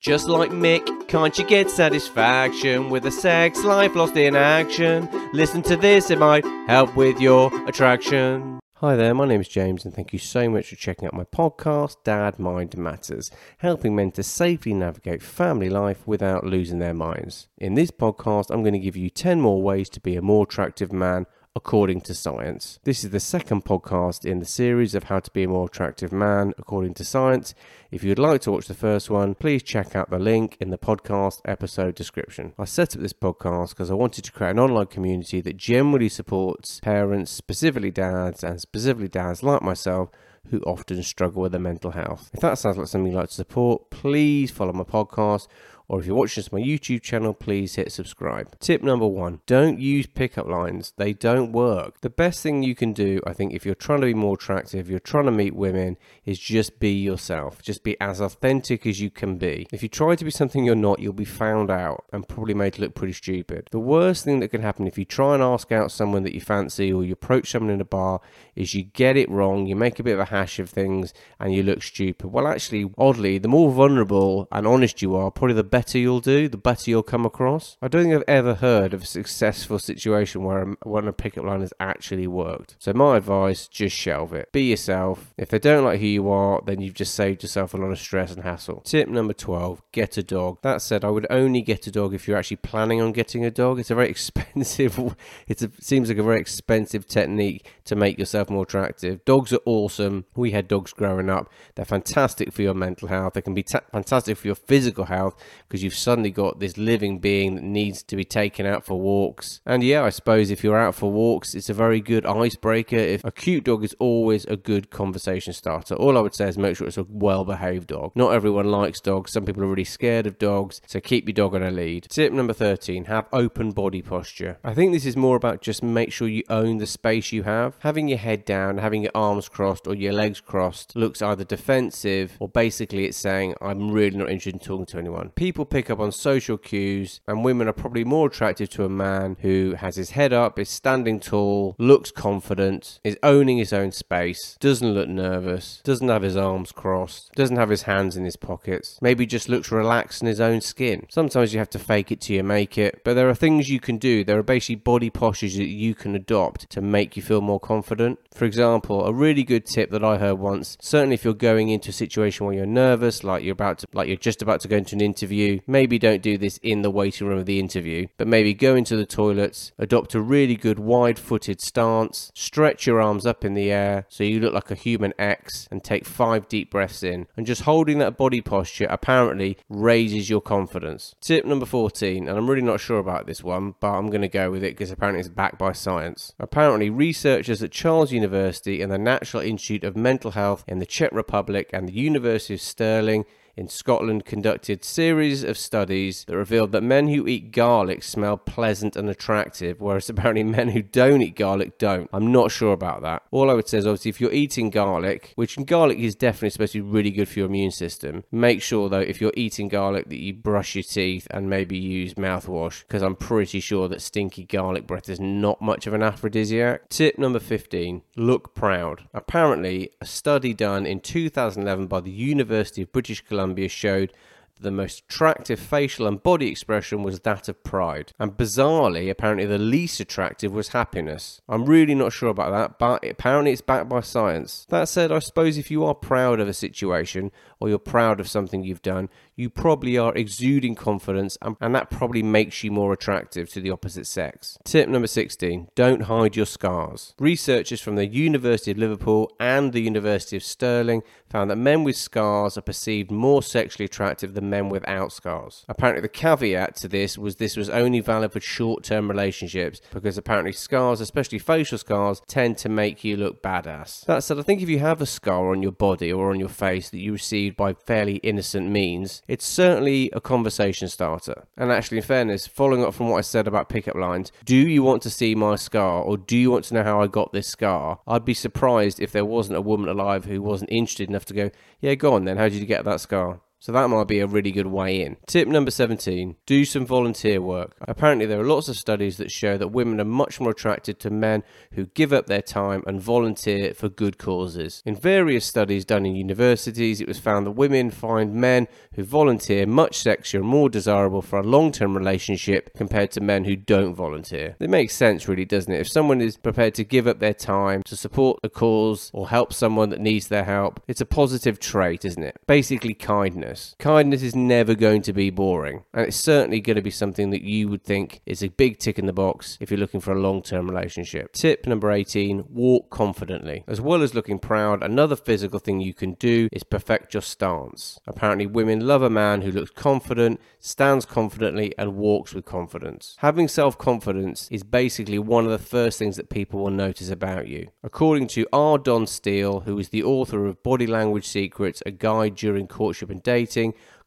Just like Mick, can't you get satisfaction with a sex life lost in action? Listen to this, it might help with your attraction. Hi there, my name is James, and thank you so much for checking out my podcast, Dad Mind Matters, helping men to safely navigate family life without losing their minds. In this podcast, I'm going to give you 10 more ways to be a more attractive man according to science. This is the second podcast in the series of how to be a more attractive man according to science. If you'd like to watch the first one, please check out the link in the podcast episode description. I set up this podcast because I wanted to create an online community that generally supports parents, specifically dads, and specifically dads like myself who often struggle with their mental health. If that sounds like something you'd like to support, please follow my podcast or if you're watching this on my YouTube channel, please hit subscribe. Tip number one don't use pickup lines, they don't work. The best thing you can do, I think, if you're trying to be more attractive, you're trying to meet women, is just be yourself. Just be as authentic as you can be. If you try to be something you're not, you'll be found out and probably made to look pretty stupid. The worst thing that can happen if you try and ask out someone that you fancy or you approach someone in a bar is you get it wrong, you make a bit of a hash of things, and you look stupid. Well, actually, oddly, the more vulnerable and honest you are, probably the better better you'll do, the better you'll come across. I don't think I've ever heard of a successful situation where a, when a pickup line has actually worked. So my advice, just shelve it. Be yourself. If they don't like who you are, then you've just saved yourself a lot of stress and hassle. Tip number 12, get a dog. That said, I would only get a dog if you're actually planning on getting a dog. It's a very expensive, it seems like a very expensive technique to make yourself more attractive. Dogs are awesome. We had dogs growing up. They're fantastic for your mental health. They can be ta- fantastic for your physical health because you've suddenly got this living being that needs to be taken out for walks. And yeah, I suppose if you're out for walks, it's a very good icebreaker. If a cute dog is always a good conversation starter. All I would say is make sure it's a well-behaved dog. Not everyone likes dogs. Some people are really scared of dogs, so keep your dog on a lead. Tip number 13, have open body posture. I think this is more about just make sure you own the space you have. Having your head down, having your arms crossed or your legs crossed looks either defensive or basically it's saying I'm really not interested in talking to anyone. People people pick up on social cues, and women are probably more attractive to a man who has his head up, is standing tall, looks confident, is owning his own space, doesn't look nervous, doesn't have his arms crossed, doesn't have his hands in his pockets, maybe just looks relaxed in his own skin. Sometimes you have to fake it till you make it, but there are things you can do. There are basically body postures that you can adopt to make you feel more confident. For example, a really good tip that I heard once, certainly if you're going into a situation where you're nervous, like you're about to like you're just about to go into an interview maybe don't do this in the waiting room of the interview, but maybe go into the toilets, adopt a really good wide footed stance, stretch your arms up in the air so you look like a human X, and take five deep breaths in. And just holding that body posture apparently raises your confidence. Tip number 14, and I'm really not sure about this one, but I'm going to go with it because apparently it's backed by science. Apparently, researchers at Charles University and the National Institute of Mental Health in the Czech Republic and the University of Stirling in Scotland conducted series of studies that revealed that men who eat garlic smell pleasant and attractive, whereas apparently men who don't eat garlic don't. I'm not sure about that. All I would say is obviously if you're eating garlic, which garlic is definitely supposed to be really good for your immune system, make sure though if you're eating garlic that you brush your teeth and maybe use mouthwash because I'm pretty sure that stinky garlic breath is not much of an aphrodisiac. Tip number 15 look proud. Apparently, a study done in 2011 by the University of British Columbia Columbia showed the most attractive facial and body expression was that of pride. And bizarrely, apparently the least attractive was happiness. I'm really not sure about that, but apparently it's backed by science. That said, I suppose if you are proud of a situation or you're proud of something you've done, you probably are exuding confidence and, and that probably makes you more attractive to the opposite sex. Tip number 16 don't hide your scars. Researchers from the University of Liverpool and the University of Stirling found that men with scars are perceived more sexually attractive than men without scars. Apparently, the caveat to this was this was only valid for short term relationships because apparently scars, especially facial scars, tend to make you look badass. That said, I think if you have a scar on your body or on your face that you received by fairly innocent means, it's certainly a conversation starter. And actually, in fairness, following up from what I said about pickup lines, do you want to see my scar or do you want to know how I got this scar? I'd be surprised if there wasn't a woman alive who wasn't interested enough to go, yeah, go on then, how did you get that scar? So that might be a really good way in. Tip number 17 do some volunteer work. Apparently, there are lots of studies that show that women are much more attracted to men who give up their time and volunteer for good causes. In various studies done in universities, it was found that women find men who volunteer much sexier and more desirable for a long term relationship compared to men who don't volunteer. It makes sense, really, doesn't it? If someone is prepared to give up their time to support a cause or help someone that needs their help, it's a positive trait, isn't it? Basically, kindness. Kindness is never going to be boring, and it's certainly going to be something that you would think is a big tick in the box if you're looking for a long term relationship. Tip number 18 walk confidently. As well as looking proud, another physical thing you can do is perfect your stance. Apparently, women love a man who looks confident, stands confidently, and walks with confidence. Having self confidence is basically one of the first things that people will notice about you. According to R. Don Steele, who is the author of Body Language Secrets, a guide during courtship and dating,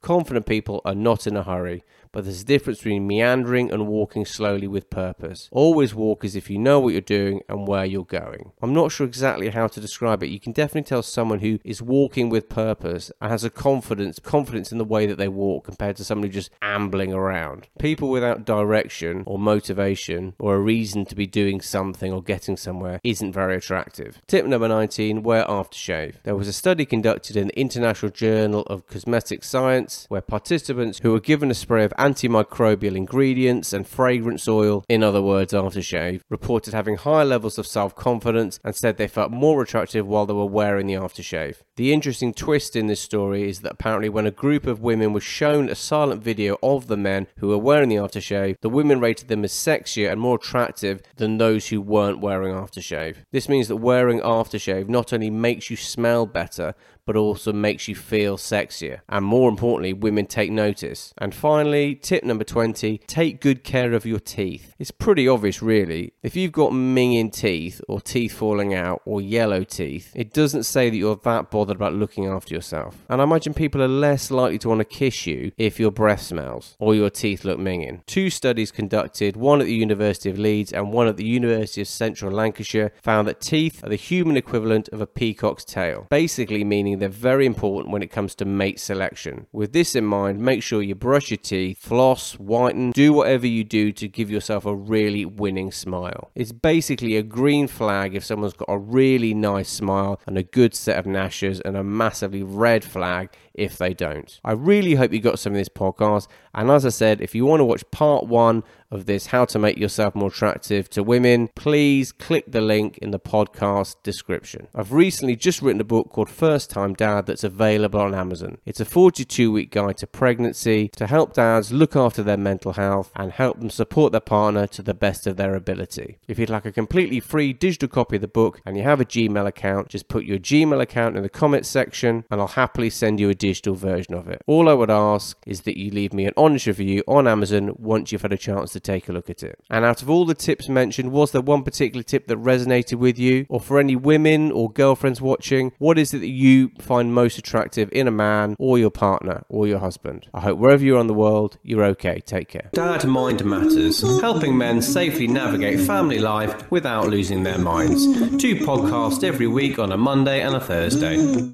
confident people are not in a hurry but there's a difference between meandering and walking slowly with purpose. Always walk as if you know what you're doing and where you're going. I'm not sure exactly how to describe it. You can definitely tell someone who is walking with purpose and has a confidence, confidence in the way that they walk compared to somebody just ambling around. People without direction or motivation or a reason to be doing something or getting somewhere isn't very attractive. Tip number 19, wear aftershave. There was a study conducted in the International Journal of Cosmetic Science where participants who were given a spray of antimicrobial ingredients and fragrance oil, in other words, aftershave, reported having higher levels of self confidence and said they felt more attractive while they were wearing the aftershave. The interesting twist in this story is that apparently, when a group of women was shown a silent video of the men who were wearing the aftershave, the women rated them as sexier and more attractive than those who weren't wearing aftershave. This means that wearing aftershave not only makes you smell better, but also makes you feel sexier. And more importantly, women take notice. And finally, tip number 20 take good care of your teeth. It's pretty obvious, really. If you've got minging teeth, or teeth falling out, or yellow teeth, it doesn't say that you're that bothered about looking after yourself. And I imagine people are less likely to want to kiss you if your breath smells or your teeth look minging. Two studies conducted, one at the University of Leeds and one at the University of Central Lancashire, found that teeth are the human equivalent of a peacock's tail, basically meaning they're very important when it comes to mate selection. With this in mind, make sure you brush your teeth, floss, whiten, do whatever you do to give yourself a really winning smile. It's basically a green flag if someone's got a really nice smile and a good set of gnashers, and a massively red flag if they don't. I really hope you got some of this podcast. And as I said, if you want to watch part one of this, how to make yourself more attractive to women, please click the link in the podcast description. I've recently just written a book called First Time Dad that's available on Amazon. It's a 42 week guide to pregnancy to help dads look after their mental health and help them support their partner to the best of their ability. If you'd like a completely free digital copy of the book and you have a Gmail account, just put your Gmail account in the comments section and I'll happily send you a digital version of it. All I would ask is that you leave me an honest review on Amazon once you've had a chance to take a look at it. And out of all the tips mentioned, was there one particular tip that resonated with you? Or for any women or girlfriends watching, what is it that you find most attractive in a man or your partner or your husband? I hope wherever you are on the world, you're okay. Take care. Dad Mind Matters, helping men safely navigate family life without losing their minds. Two podcasts every week on a Monday and a Thursday.